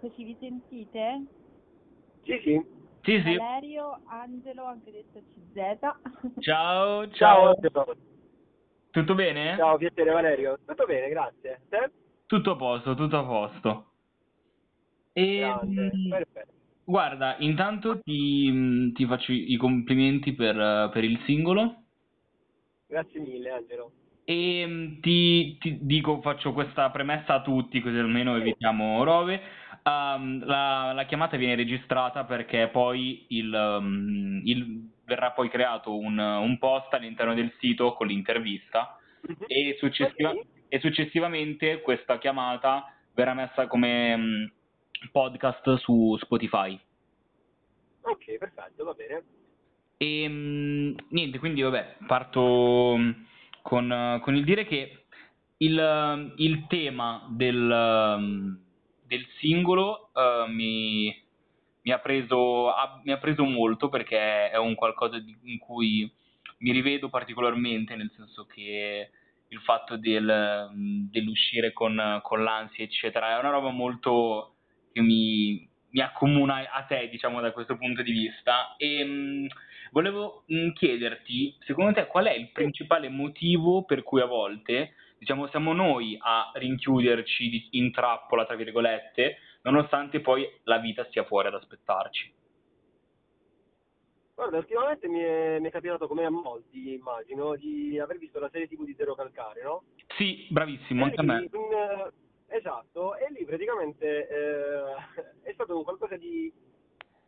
Eccoci, vi sentite? Sì, sì. Sì, sì. Valerio, Angelo, anche detto CZ. Ciao, Ciao. ciao. Angelo. Tutto bene? Ciao, piacere Valerio. Tutto bene, grazie. Te? Tutto a posto, tutto a posto. E, Grande, mm, perfetto. guarda, intanto ti, mm, ti faccio i complimenti per, per il singolo Grazie mille, Angelo. e mm, ti, ti dico, faccio questa premessa a tutti così almeno evitiamo robe. Um, la, la chiamata viene registrata perché poi il, um, il- verrà poi creato un, un post all'interno del sito con l'intervista e, successiva- Ok. e successivamente questa chiamata verrà messa come mh, podcast su Spotify. Ok, perfetto, va bene. E mh, niente, quindi vabbè, parto mh, con, con il dire che il, il tema del, del singolo eh, mi, mi ha preso, ha- mi ha preso molto perché è un qualcosa di- in cui mi rivedo particolarmente, nel senso che il fatto del, dell'uscire con, con l'ansia, eccetera, è una roba molto che mi, mi accomuna a te, diciamo, da questo punto di vista. E mh, volevo mh, chiederti, secondo te, qual è il principale motivo per cui a volte, diciamo, siamo noi a rinchiuderci in trappola, tra virgolette, nonostante poi la vita stia fuori ad aspettarci? Guarda, ultimamente mi è, mi è capitato come a molti, immagino, di aver visto la serie TV di Zero Calcare, no? Sì, bravissimo, anche a me. in- esatto, e lì praticamente eh, è stato un qualcosa di,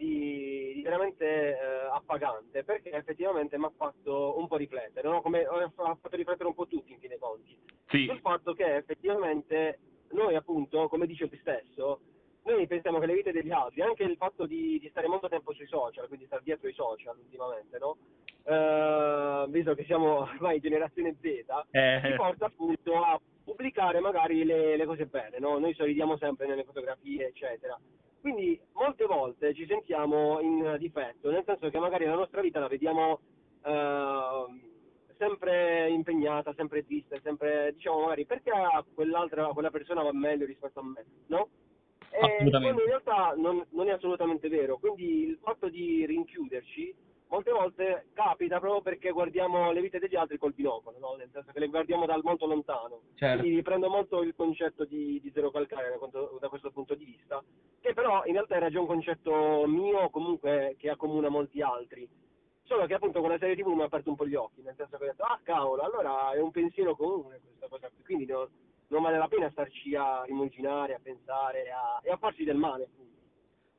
di- di veramente eh, appagante, perché effettivamente mi ha fatto un po' riflettere, no? Come, ha fatto riflettere un po' tutti, in fin dei conti. Sì, sul fatto che effettivamente noi appunto, come dice lui stesso, noi pensiamo che le vite degli altri, anche il fatto di, di stare molto tempo sui social, quindi stare dietro i social ultimamente, no? Eh, visto che siamo ormai generazione Z, Eh. ci porta appunto a pubblicare magari le, le cose belle, no? Noi sorridiamo sempre nelle fotografie, eccetera. Quindi molte volte ci sentiamo in difetto, nel senso che magari la nostra vita la vediamo ehm, sempre impegnata, sempre triste, sempre diciamo magari perché a quell'altra, quella persona va meglio rispetto a me, no? E quando in realtà non, non è assolutamente vero, quindi il fatto di rinchiuderci molte volte capita proprio perché guardiamo le vite degli altri col binocolo, no? nel senso che le guardiamo dal molto lontano. Certo. Quindi riprendo molto il concetto di, di zero calcare da, questo punto di vista, che però in realtà era già un concetto mio comunque che accomuna molti altri. Solo che appunto con la serie TV mi ha aperto un po' gli occhi, nel senso che ho detto, ah cavolo, allora è un pensiero comune questa cosa qui, quindi no- non vale la pena starci a rimuginare, a pensare a- e a farsi del male. appunto.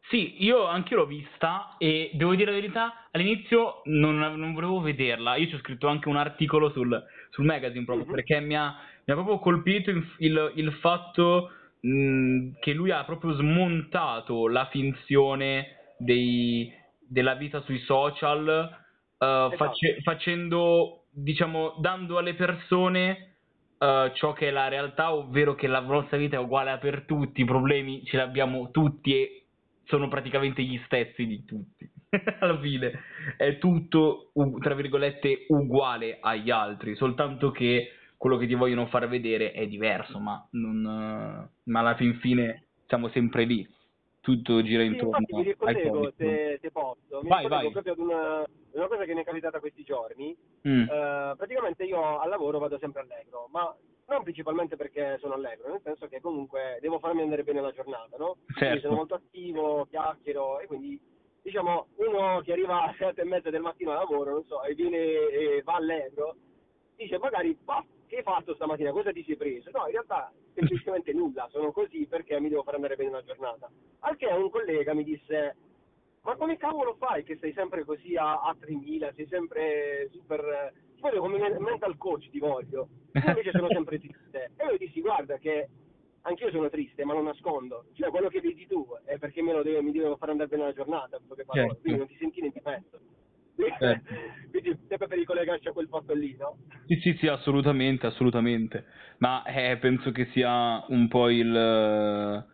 Sì, io anche l'ho vista e devo dire la verità, all'inizio non, non volevo vederla, io ci ho scritto anche un articolo sul, sul magazine proprio Mhm. perché mi ha, mi ha proprio colpito il, il- il fatto mh, che lui ha proprio smontato la finzione dei- della vita sui social, eh, face- facendo, diciamo, dando alle persone eh, ciò che è la realtà, ovvero che la nostra vita è uguale per tutti, i problemi ce li abbiamo tutti e sono praticamente gli stessi di tutti. Alla fine è tutto, tra virgolette, uguale agli altri, soltanto che quello che ti vogliono far vedere è diverso, ma, non, ma alla fin fine siamo sempre lì. Tutto gira Sì, intorno mi ricollego, se, se posso, mi Vai, vai. proprio ad una, una cosa che mi è capitata questi giorni. Mm. Eh, praticamente io al lavoro vado sempre allegro, ma non principalmente perché sono allegro, nel senso che comunque devo farmi andare bene la giornata, no? Quindi Certo. sono molto attivo, chiacchiero e quindi diciamo uno che arriva alle sette e mezza del mattino al lavoro, non so, e viene e va allegro, dice magari "Ma che hai fatto stamattina? Cosa ti sei preso? No, in realtà semplicemente nulla, sono così perché mi devo far andare bene la giornata. Al che un collega mi disse ma come cavolo fai che sei sempre così a, a 3000, sei sempre super... Ti voglio come men- mental coach, ti voglio. Io invece sono sempre triste. E io dissi, guarda che anch'io sono triste, ma non nascondo. Cioè, quello che vedi tu è perché me lo deve, mi devo far andare bene la giornata. Certo. quindi non ti senti in difetto. Certo. quindi sempre per ricollegarci a quel fatto lì, no? Sì, sì, sì, assolutamente, assolutamente. Ma eh, penso che sia un po' il,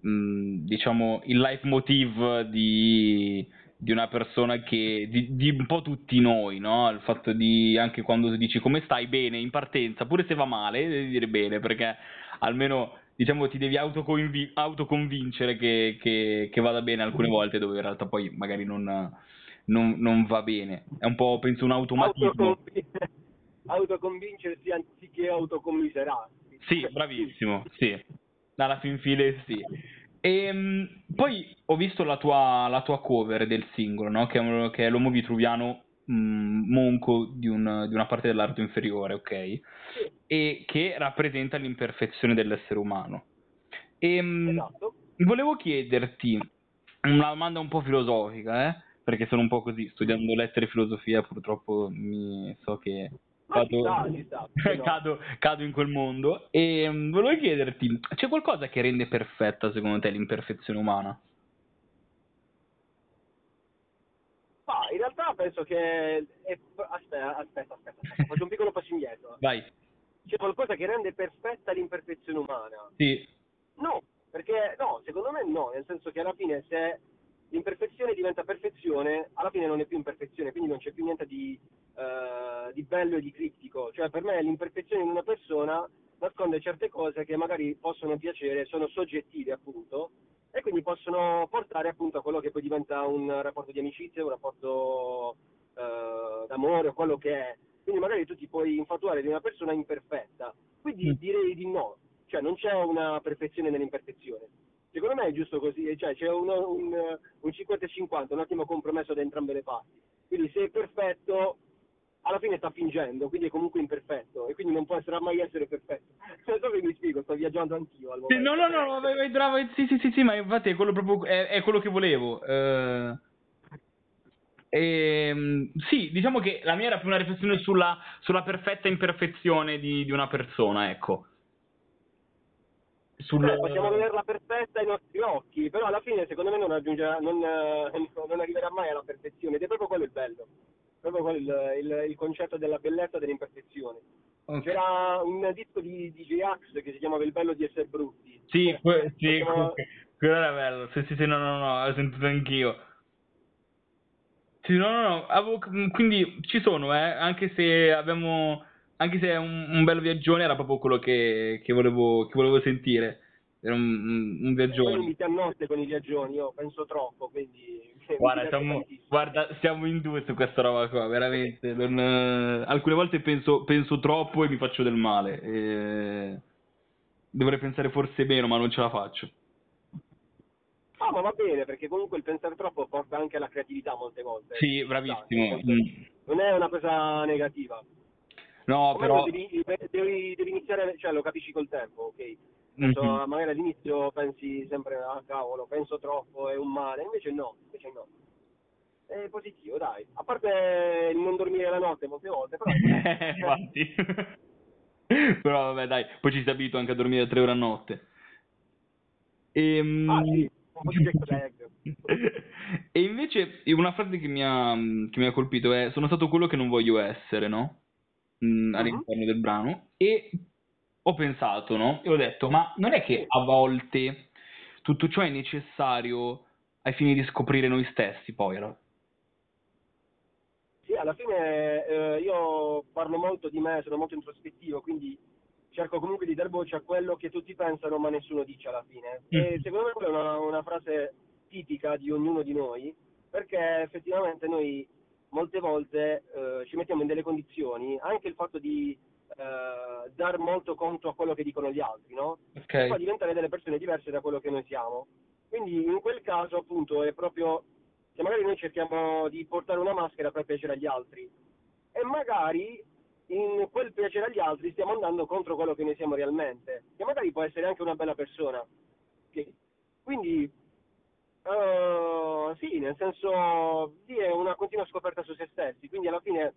mh, diciamo, il leitmotiv di, di una persona che, di, di un po' tutti noi, no? Il fatto di, anche quando dici come stai bene in partenza, pure se va male, devi dire bene, perché almeno diciamo, ti devi autoconvi- autoconvincere che, che, che vada bene alcune volte, dove in realtà poi magari non, non, non va bene. È un po', penso, un automatismo. Autoconvi- autoconvincersi anziché autocommiserarsi. Sì, bravissimo, sì. Alla fin fine sì. E mh, poi ho visto la tua, la tua cover del singolo, no? Che è, che è l'uomo vitruviano mh, monco di, un- di una parte dell'arto inferiore, ok? Sì, E che rappresenta l'imperfezione dell'essere umano. E mh, esatto. volevo chiederti una domanda un po' filosofica, eh? Perché sono un po' così, studiando lettere e filosofia, purtroppo mi so che cado, sta, sta, cado, cado in quel mondo. E mh, volevo chiederti, c'è qualcosa che rende perfetta secondo te l'imperfezione umana? Ma in realtà penso che... è- Aspetta, aspetta, aspetta, aspetta, faccio un piccolo passo indietro. Vai. C'è qualcosa che rende perfetta l'imperfezione umana? Sì, No, perché no, secondo me no, nel senso che alla fine se l'imperfezione diventa perfezione, alla fine non è più imperfezione, quindi non c'è più niente di, eh, di bello e di criptico. Cioè per me l'imperfezione in una persona nasconde certe cose che magari possono piacere, sono soggettive appunto, e quindi possono portare appunto a quello che poi diventa un rapporto di amicizia, un rapporto eh, d'amore o quello che è. Quindi magari tu ti puoi infatuare di una persona imperfetta, quindi Mm. direi di no, cioè non c'è una perfezione nell'imperfezione. Secondo me è giusto così, cioè c'è uno- un, un 50-50, un attimo compromesso da entrambe le parti. Quindi se è perfetto, alla fine sta fingendo, quindi è comunque imperfetto e quindi non potrà mai essere perfetto. Non so se mi spiego, sto viaggiando anch'io al momento. no, no, no, no, vai, bravo, sì, sì, sì, sì, ma infatti è quello proprio, è, è quello che volevo. eh. Ehm, sì, diciamo che la mia era più una riflessione sulla, sulla perfetta imperfezione di, di una persona, ecco. Sul... Cioè, possiamo vederla perfetta ai nostri occhi, però alla fine secondo me non raggiungerà, non, eh, non arriverà mai alla perfezione ed è proprio quello il bello, proprio quello il, il- il concetto della bellezza dell'imperfezione. Ok. C'era un disco di DJ Axe che si chiamava Il bello di essere brutti. Sì, que- sì, Possiamo- que- quello era bello. Sì, sì, sì, no, no, no, l'ho sentito anch'io. Sì, no, no, no, avevo- quindi ci sono, eh, anche se abbiamo, anche se è un, un bel viaggione, era proprio quello che, che volevo, che volevo sentire. Era un, un, un viaggione. mi ti annotte con i viaggioni, io penso troppo, quindi... Guarda, siamo, guarda, siamo in due su questa roba qua, veramente. non, eh, alcune volte penso, penso troppo e mi faccio del male. e Dovrei pensare forse meno, ma non ce la faccio. Ah, ma va bene, perché comunque il pensare troppo porta anche alla creatività molte volte. Sì, bravissimo. Non è una cosa negativa. No, O però... devi, devi, devi iniziare, cioè lo capisci col tempo, ok? Adesso, Mhm. magari all'inizio pensi sempre, ah cavolo, penso troppo, è un male, invece no, invece no. È positivo, dai. A parte il non dormire la notte molte volte, però... Infatti. Però vabbè, dai, poi ci si abitua anche a dormire tre ore a notte. Ehm, Ah, sì, un po' di jet lag. E invece una frase che mi ha, che mi ha colpito è sono stato quello che non voglio essere, no? Mm, all'interno del brano e ho pensato, no? E ho detto, ma non è che a volte tutto ciò è necessario ai fini di scoprire noi stessi, poi, allora? Sì, alla fine eh, io parlo molto di me, sono molto introspettivo, quindi cerco comunque di dar voce a quello che tutti pensano ma nessuno dice alla fine. E Mm. secondo me quella è una, una frase tipica di ognuno di noi, perché effettivamente noi molte volte eh, ci mettiamo in delle condizioni, anche il fatto di eh, dar molto conto a quello che dicono gli altri, no? Ok. E poi diventare delle persone diverse da quello che noi siamo. Quindi in quel caso appunto è proprio che magari noi cerchiamo di portare una maschera per piacere agli altri e magari in quel piacere agli altri stiamo andando contro quello che noi siamo realmente, che magari può essere anche una bella persona. Quindi eh, sì, nel senso sì, è continua scoperta su se stessi, quindi alla fine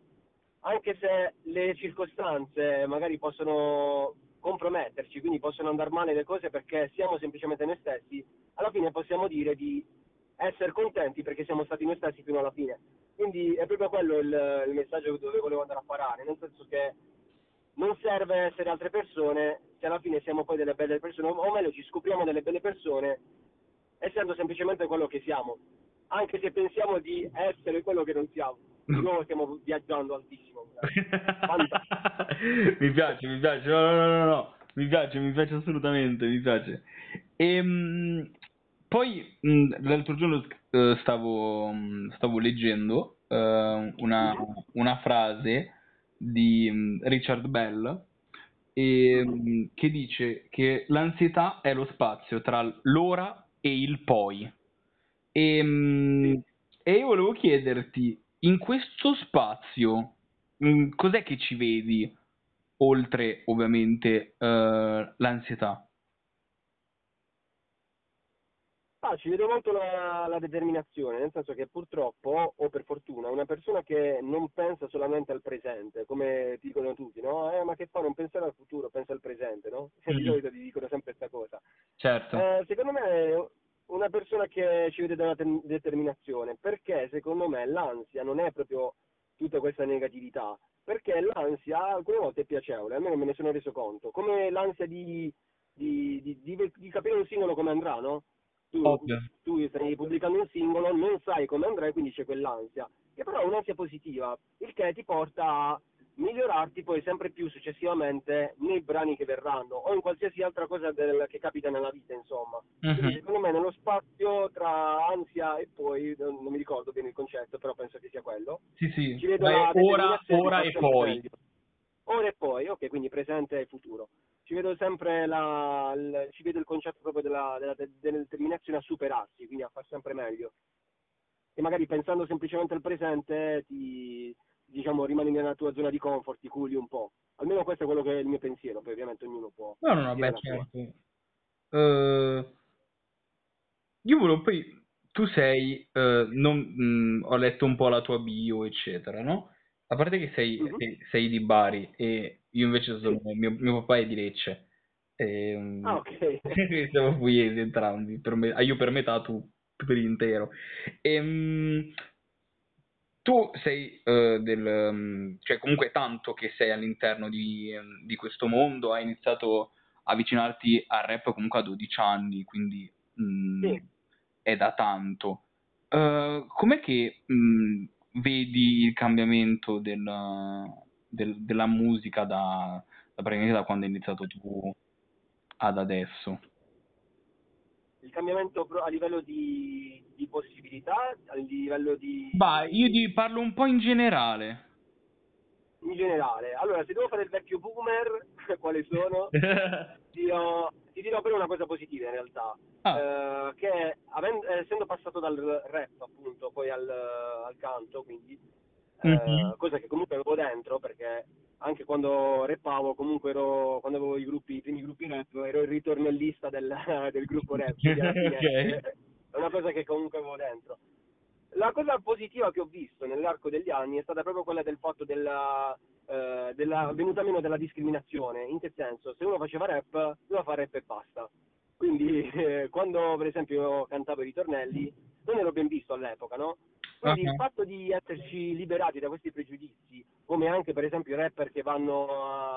anche se le circostanze magari possono comprometterci, quindi possono andare male le cose perché siamo semplicemente noi stessi, alla fine possiamo dire di essere contenti perché siamo stati noi stessi fino alla fine. Quindi è proprio quello il, il messaggio dove volevo andare a parare, nel senso che non serve essere altre persone se alla fine siamo poi delle belle persone, o meglio ci scopriamo delle belle persone essendo semplicemente quello che siamo, anche se pensiamo di essere quello che non siamo. Di nuovo stiamo viaggiando altissimo. mi piace, mi piace. No, no, no, no, mi piace, mi piace assolutamente, mi piace. E, mh, poi l'altro giorno uh, stavo, stavo, leggendo uh, una, una, frase di Richard Bell e, che dice che l'ansietà è lo spazio tra l'ora e il poi. E, e io volevo chiederti, in questo spazio, cos'è che ci vedi? oltre ovviamente uh, l'ansietà? Ah, ci vedo molto la, la, determinazione, nel senso che purtroppo, o per fortuna, una persona che non pensa solamente al presente, come dicono tutti, no? Eh, ma che fa? Non pensare al futuro, pensa al presente, no? Mm. Di solito ti dicono sempre questa cosa. Certo. Eh, secondo me persona che ci vede dalla te- determinazione, perché secondo me l'ansia non è proprio tutta questa negatività, perché l'ansia alcune volte è piacevole, almeno me ne sono reso conto, come l'ansia di, di, di, di capire un singolo come andrà, no? Tu, tu, stai pubblicando un singolo, non sai come andrà e quindi c'è quell'ansia, che però è un'ansia positiva, il che ti porta a migliorarti poi sempre più successivamente nei brani che verranno o in qualsiasi altra cosa del, che capita nella vita, insomma. Uh-huh. Secondo me nello spazio tra ansia e poi, non, non, mi ricordo bene il concetto, però penso che sia quello. Sì, sì. Ci vedo Beh, ora, ora e poi. Meglio. Ora e poi, ok, quindi presente e futuro. Ci vedo sempre la, il, ci vedo il concetto proprio della, della, della determinazione a superarsi, quindi a far sempre meglio. E magari pensando semplicemente al presente ti diciamo, rimani nella tua zona di comfort, ti culi un po'. Almeno questo è quello che è il mio pensiero, poi ovviamente ognuno può... No, no, no, beh, certo. Uh, io volevo poi... Tu sei... Uh, non, mh, mm, ho letto un po' la tua bio, eccetera, no? A parte che sei, uh-huh. sei, sei, di Bari e io invece sono... Sì. Mio, mio papà è di Lecce. E, um, ah, ok. siamo pugliesi entrambi, per me, io per metà, tu per intero. E, um, tu sei uh, del, um, cioè comunque tanto che sei all'interno di, um, di, questo mondo, hai iniziato a avvicinarti al rap comunque a 12 anni, quindi um, sì. è da tanto. Uh, com'è che vedi il cambiamento del, del, della musica da, da, da quando hai iniziato tu ad adesso? Il cambiamento a livello di, di possibilità, a livello di... Bah, io ti parlo un po' in generale. In generale. Allora, se devo fare il vecchio boomer, quali sono? ti, ho, ti, dirò però una cosa positiva in realtà. Ah. Eh, che avendo, essendo passato dal rap appunto poi al, al canto, quindi mm-hmm. cosa che comunque avevo dentro perché anche quando rappavo, comunque ero, quando avevo i gruppi, i primi gruppi rap, ero il ritornellista del, del gruppo rap. okay. È una cosa che comunque avevo dentro. La cosa positiva che ho visto nell'arco degli anni è stata proprio quella del fatto della, eh, della venuta meno della discriminazione. In che senso? Se uno faceva rap, doveva fare rap e basta. Quindi eh, quando per esempio cantavo i ritornelli, non ero ben visto all'epoca, no? Quindi uh-huh. il fatto di esserci liberati da questi pregiudizi, come anche per esempio i rapper che vanno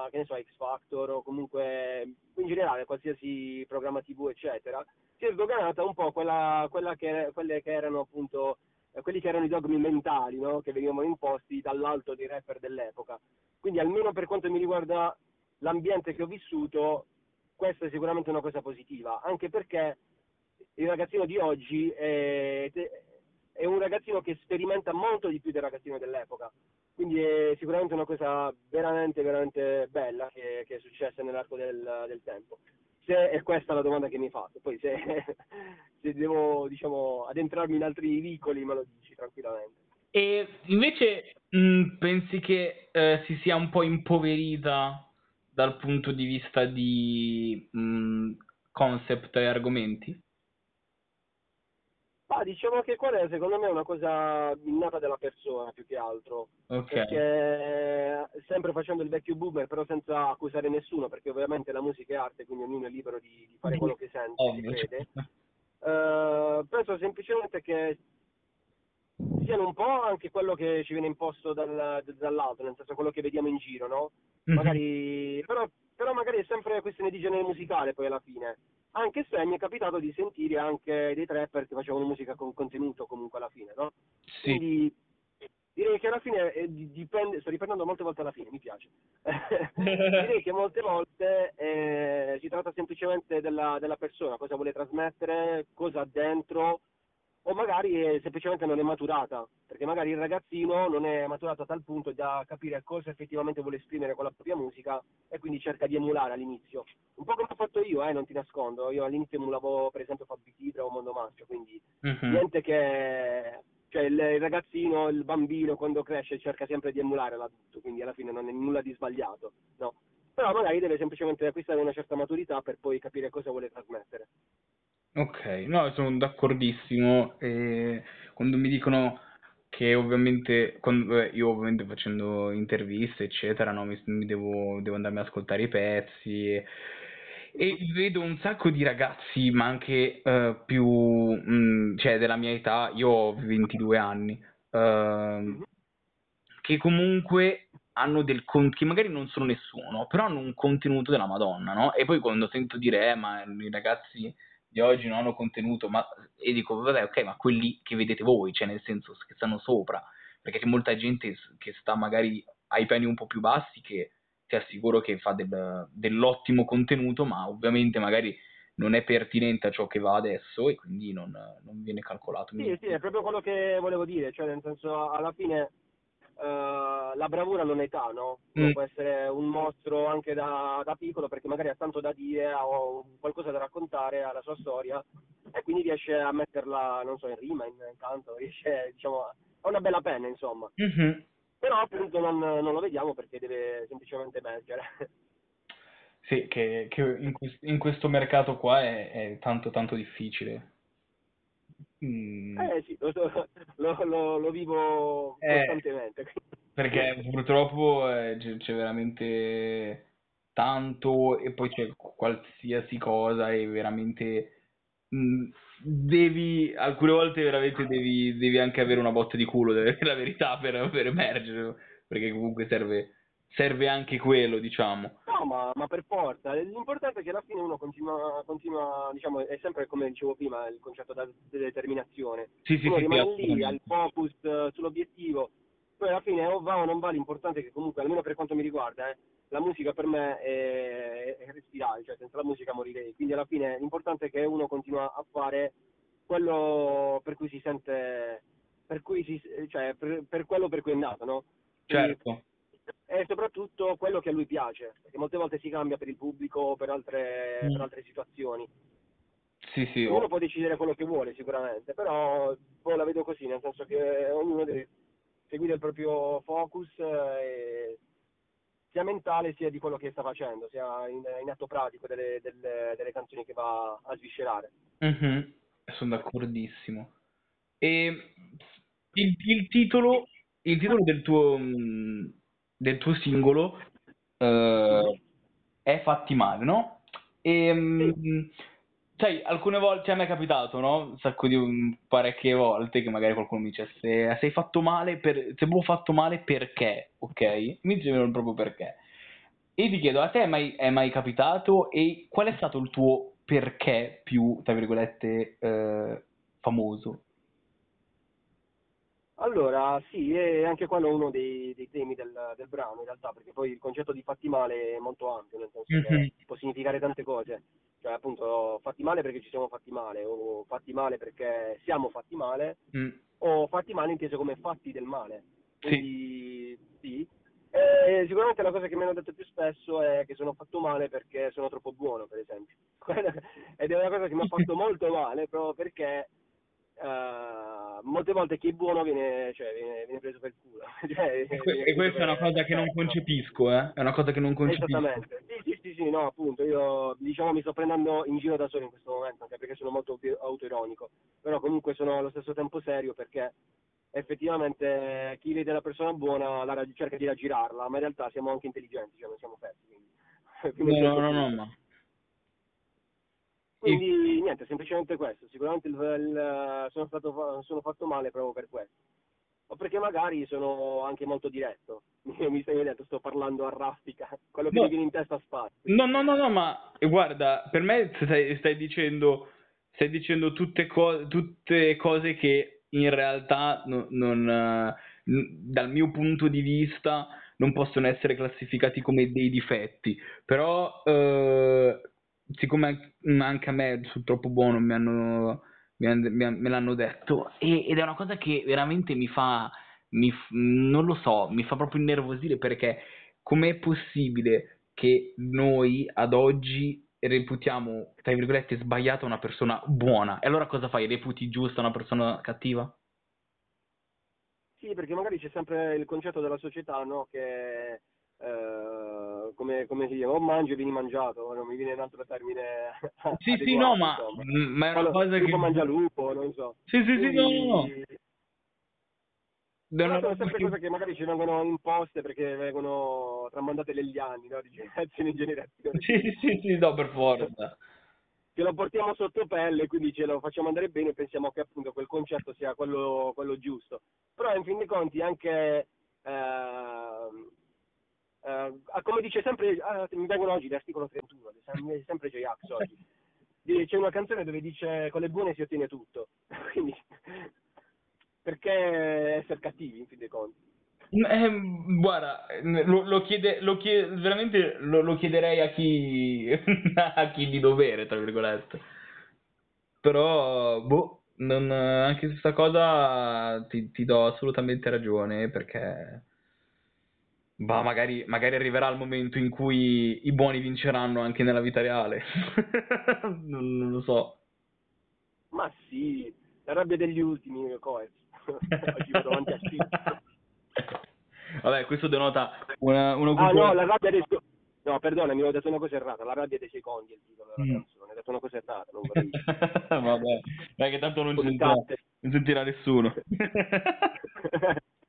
a, che ne so, X Factor o comunque in generale qualsiasi programma TV, eccetera, si è sdoganata un po' quella, quella che, quelle che erano appunto eh, quelli che erano i dogmi mentali, no? che venivano imposti dall'alto dei rapper dell'epoca. Quindi almeno per quanto mi riguarda l'ambiente che ho vissuto, questa è sicuramente una cosa positiva, anche perché il ragazzino di oggi è, è un ragazzino che sperimenta molto di più del ragazzino dell'epoca. Quindi è sicuramente una cosa veramente, veramente bella che, che è successa nell'arco del, del, tempo. Se è questa la domanda che mi fatto, poi se, se devo diciamo, addentrarmi in altri vicoli me lo dici tranquillamente. E invece mh, pensi che eh, si sia un po' impoverita dal punto di vista di mh, concept e argomenti? Ah, diciamo che quella secondo me è una cosa innata della persona più che altro. Ok. Perché sempre facendo il vecchio boomer, però senza accusare nessuno, perché ovviamente la musica è arte, quindi ognuno è libero di, di fare quello che sente, oh, crede. Uh, penso semplicemente che siano un po' anche quello che ci viene imposto dal, dall'alto, nel senso quello che vediamo in giro, no? Mm-hmm. Magari, però, però magari è sempre questione di genere musicale poi alla fine anche se mi è capitato di sentire anche dei trapper che facevano musica con contenuto comunque alla fine, no? Sì. Quindi Direi che alla fine eh, di- dipende, sto riprendendo molte volte alla fine, mi piace. Direi che molte volte eh, si tratta semplicemente della, della persona, cosa vuole trasmettere, cosa ha dentro, o magari eh, semplicemente non è maturata, perché magari il ragazzino non è maturato a tal punto da capire cosa effettivamente vuole esprimere con la propria musica e quindi cerca di emulare all'inizio. Un po' come ho fatto io, eh, non ti nascondo, io all'inizio emulavo per esempio Fabri Fibra o Mondo Maschio, quindi Mhm. niente che cioè il, il ragazzino, il bambino quando cresce cerca sempre di emulare l'adulto, quindi alla fine non è nulla di sbagliato, no. Però magari deve semplicemente acquistare una certa maturità per poi capire cosa vuole trasmettere. Ok, no, sono d'accordissimo. E quando mi dicono che ovviamente, quando, eh, io ovviamente facendo interviste, eccetera, no, mi, mi devo, devo andarmi ad ascoltare i pezzi e, e vedo un sacco di ragazzi, ma anche eh, più, mh, cioè della mia età, io ho 22 anni, ehm, che comunque hanno del con- che magari non sono nessuno, però hanno un contenuto della Madonna, no? E poi quando sento dire, eh, ma i ragazzi di oggi non hanno contenuto, ma e dico, vabbè, ok, ma quelli che vedete voi, cioè nel senso che stanno sopra, perché c'è molta gente che sta magari ai piani un po' più bassi che ti assicuro che fa del- dell'ottimo contenuto, ma ovviamente magari non è pertinente a ciò che va adesso e quindi non, non viene calcolato. Sì, sì, è proprio quello che volevo dire, cioè nel senso alla fine eh, la bravura non ha età, no? Mm. può essere un mostro anche da, da piccolo perché magari ha tanto da dire, ha qualcosa da raccontare, ha la sua storia e quindi riesce a metterla, non so, in rima, in, in canto, riesce, diciamo, ha una bella penna, insomma. Mhm. Però appunto non, non lo vediamo perché deve semplicemente emergere. Sì, che, che in, in questo mercato qua è, è tanto tanto difficile. Mm, Eh sì, lo, lo, lo- lo vivo Eh. costantemente. perché purtroppo eh, c'è c'è veramente tanto e poi c'è qualsiasi cosa e veramente mm, devi, alcune volte veramente devi, devi anche avere una botta di culo, la verità per, per emergere, perché comunque serve, serve anche quello, diciamo. No, ma, ma per forza. L'importante è che alla fine uno continua, continua, diciamo, è sempre come dicevo prima, il concetto di determinazione. Sì, sì, uno sì, rimane lì, il focus eh, sull'obiettivo, poi alla fine o va o non va, l'importante è che comunque, almeno per quanto mi riguarda, eh, la musica per me è, è respirare, cioè senza la musica morirei. Quindi alla fine l'importante è che uno continua a fare quello per cui si sente, per cui si, cioè per, per quello per cui è nato, no? Quindi- Certo. E soprattutto quello che a lui piace, perché molte volte si cambia per il pubblico o per altre, Mm. per altre situazioni. Sì, sì, Uno oh, può decidere quello che vuole sicuramente, però poi la vedo così, nel senso che ognuno deve seguire il proprio focus eh, sia mentale sia di quello che sta facendo, sia in, in atto pratico delle, delle- delle canzoni che va a sviscerare. Mhm, Sono d'accordissimo. E il, il titolo, il titolo del tuo, mm, del tuo singolo eh, è Fatti male, no? E, mm, sai, alcune volte a me è capitato, no? Un sacco di mm, parecchie volte che magari qualcuno mi dice se sei fatto male, per, proprio fatto male perché, ok? Mi dicevano proprio perché. E ti chiedo, a te è mai, è mai capitato e qual è stato il tuo perché più, tra virgolette, eh, famoso? Allora, sì, è anche quello uno dei, dei temi del, del brano in realtà, perché poi il concetto di fatti male è molto ampio, nel senso che può significare tante cose, cioè appunto fatti male perché ci siamo fatti male, o fatti male perché siamo fatti male, Mm, o fatti male inteso come fatti del male. Sì. Quindi sì. E sicuramente la cosa che mi hanno detto più spesso è che sono fatto male perché sono troppo buono, per esempio. Ed è una cosa che mi ha fatto molto male proprio perché eh, molte volte chi è buono viene, cioè, viene, viene preso per il culo. Cioè, E, que- e questa è una cosa che non concepisco, eh? È una cosa che non concepisco. Esattamente, sì, sì, sì, sì, no, appunto, io diciamo mi sto prendendo in giro da solo in questo momento, anche perché sono molto auto- autoironico, però comunque sono allo stesso tempo serio perché effettivamente chi vede la persona buona la rag- cerca di raggirarla, ma in realtà siamo anche intelligenti, cioè non siamo quindi... quindi No, no, no, no, ma... Quindi niente, semplicemente questo, sicuramente il, il- sono, stato, sono fatto male proprio per questo. O perché magari sono anche molto diretto, mi, stai vedendo, sto parlando a raffica, quello che No. mi viene in testa spazio. No, no, no, no, ma eh, guarda, per me stai, stai dicendo, stai dicendo tutte, co- tutte cose che in realtà no- non, eh, dal mio punto di vista non possono essere classificati come dei difetti, però eh, siccome anche a me sul troppo buono mi hanno, mi han- mi han- me l'hanno detto e- ed è una cosa che veramente mi fa, mi non lo so, mi fa proprio innervosire perché com'è possibile che noi ad oggi reputiamo, tra virgolette, sbagliata una persona buona e allora cosa fai? Reputi giusta una persona cattiva? Sì, perché magari c'è sempre il concetto della società, no? Che eh, come, come si dice, o mangi o vieni mangiato, non mi viene un altro termine Sì, sì, adeguato, no, ma, ma è una Allora, cosa che... mangia lupo, non so. Sì, sì, sì, no, no. Quindi- una sono sempre che- cose che magari ci vengono imposte perché vengono tramandate negli anni, no? di generazione in generazione. Sì, sì, sì, no, per forza. Ce lo portiamo sotto pelle, quindi ce lo facciamo andare bene e pensiamo che appunto quel concetto sia quello, quello giusto. Però in fin dei conti anche, ehm, eh, come dice sempre, ah, mi vengono oggi l'articolo 31, sempre, J-Ax oggi, c'è una canzone dove dice con le buone si ottiene tutto, quindi perché essere cattivi in fin dei conti? Eh, guarda, lo, lo chiede, lo chiede, veramente lo, lo chiederei a chi, a chi di dovere, tra virgolette. Però, boh, non, anche su sta cosa ti, ti do assolutamente ragione, perché bah, magari, magari arriverà il momento in cui i buoni vinceranno anche nella vita reale. Non, non lo so. Ma sì, la rabbia degli ultimi, Coez. Oggi a. Vabbè, questo denota una, una Ah no, la rabbia dei secondi. No, perdonami, ho detto una cosa errata. La rabbia dei secondi è il titolo della Mm. canzone. Ho detto una cosa errata, non vorrei Vabbè, dai che tanto non sentirà, non sentirà nessuno.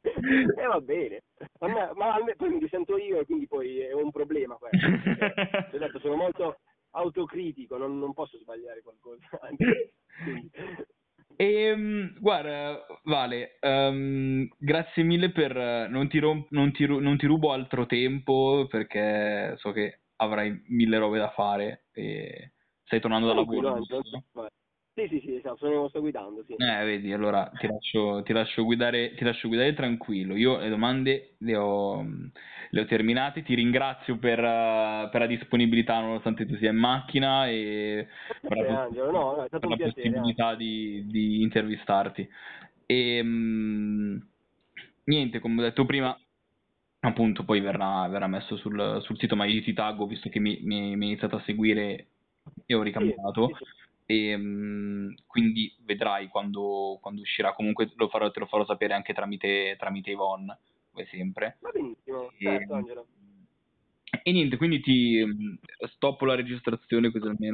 E va bene. A me- ma a me poi mi risento io e quindi poi è un problema questo. ho detto, sono molto autocritico, non, non posso sbagliare qualcosa. Quindi- Ehm, guarda, Vale, ehm, grazie mille per... Non ti, rom- non, ti ru- non ti rubo altro tempo perché so che avrai mille robe da fare e stai tornando da Tranquillo, lavoro, anzi, non giusto? so- vai. Sì, sì, sono, sto guidando, sì. Eh, vedi, allora ti lascio, ti lascio guidare, ti lascio guidare tranquillo. Io le domande le ho, le ho terminate. Ti ringrazio per, eh, per la disponibilità nonostante tu sia in macchina e per la, Angelo, no, no, per la piacere. possibilità di, di intervistarti. E, mm, niente, come ho detto prima, appunto poi verrà, verrà messo sul, sul sito, ma io ti taggo visto che mi, mi, iniziato a seguire e ho ricambiato. Sì, sì, sì. E, mm, quindi vedrai quando, quando uscirà. Comunque lo farò, te lo farò sapere anche tramite, tramite Yvonne, come sempre. Va benissimo, E, certo, Angelo. e niente, quindi ti mm, stoppo la registrazione così almeno